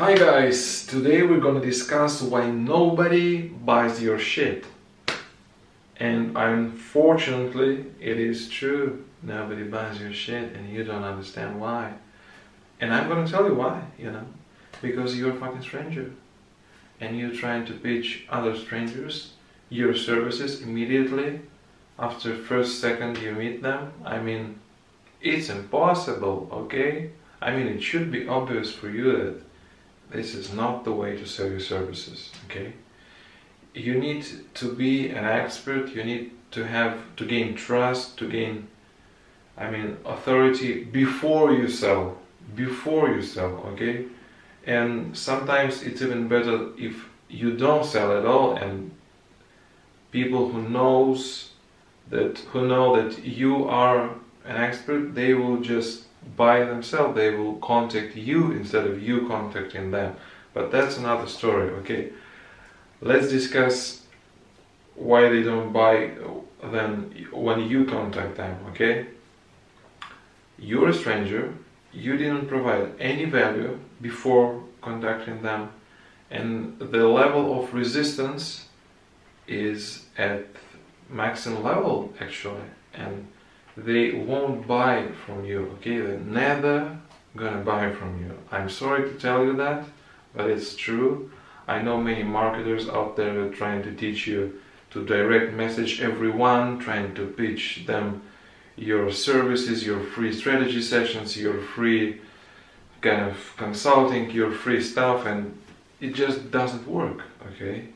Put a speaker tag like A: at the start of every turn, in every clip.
A: Hi guys, today we're gonna discuss why nobody buys your shit. And unfortunately, it is true. Nobody buys your shit and you don't understand why. And I'm gonna tell you why, you know. Because you're a fucking stranger. And you're trying to pitch other strangers your services immediately after first second you meet them. I mean, it's impossible, okay? I mean, it should be obvious for you that this is not the way to sell your services, okay? You need to be an expert, you need to have to gain trust, to gain I mean authority before you sell, before you sell, okay? And sometimes it's even better if you don't sell at all and people who knows that who know that you are an expert, they will just by themselves they will contact you instead of you contacting them. But that's another story okay? Let's discuss why they don't buy then when you contact them okay? You're a stranger you didn't provide any value before contacting them and the level of resistance is at maximum level actually and they won't buy from you okay? They're never gonna buy from you. I'm sorry to tell you that but it's true. I know many marketers out there are trying to teach you to direct message everyone trying to pitch them your services your free strategy sessions your free kind of consulting your free stuff and it just doesn't work okay?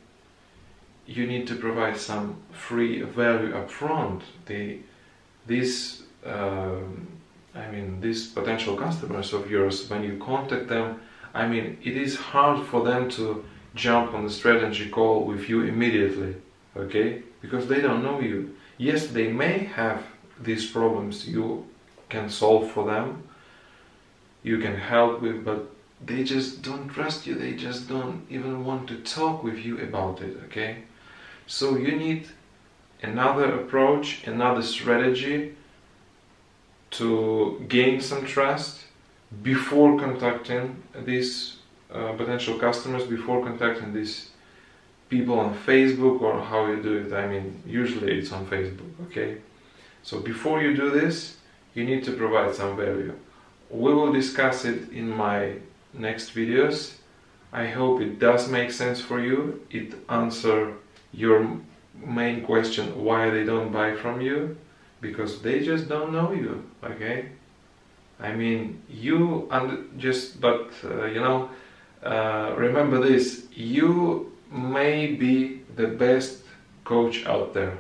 A: You need to provide some free value upfront. The these uh, I mean these potential customers of yours when you contact them I mean it is hard for them to jump on the strategy call with you immediately okay? Because they don't know you. Yes they may have these problems you can solve for them you can help with but they just don't trust you. They just don't even want to talk with you about it okay? So you need another approach, another strategy to gain some trust before contacting these uh, potential customers, before contacting these people on Facebook or how you do it. I mean, usually it's on Facebook, okay? So before you do this, you need to provide some value. We will discuss it in my next videos. I hope it does make sense for you. It answer your main question why they don't buy from you? Because they just don't know you okay? I mean you and just but uh, you know uh, remember this you may be the best coach out there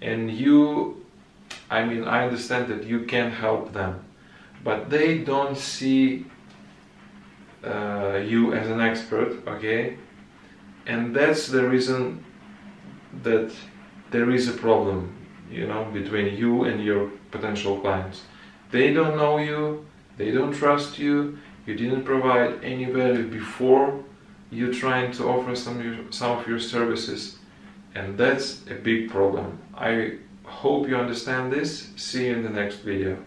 A: and you i mean i understand that you can help them but they don't see uh, you as an expert okay? And that's the reason that there is a problem, you know, between you and your potential clients. They don't know you, they don't trust you, you didn't provide any value before you trying to offer some, some of your services, and that's a big problem. I hope you understand this. See you in the next video.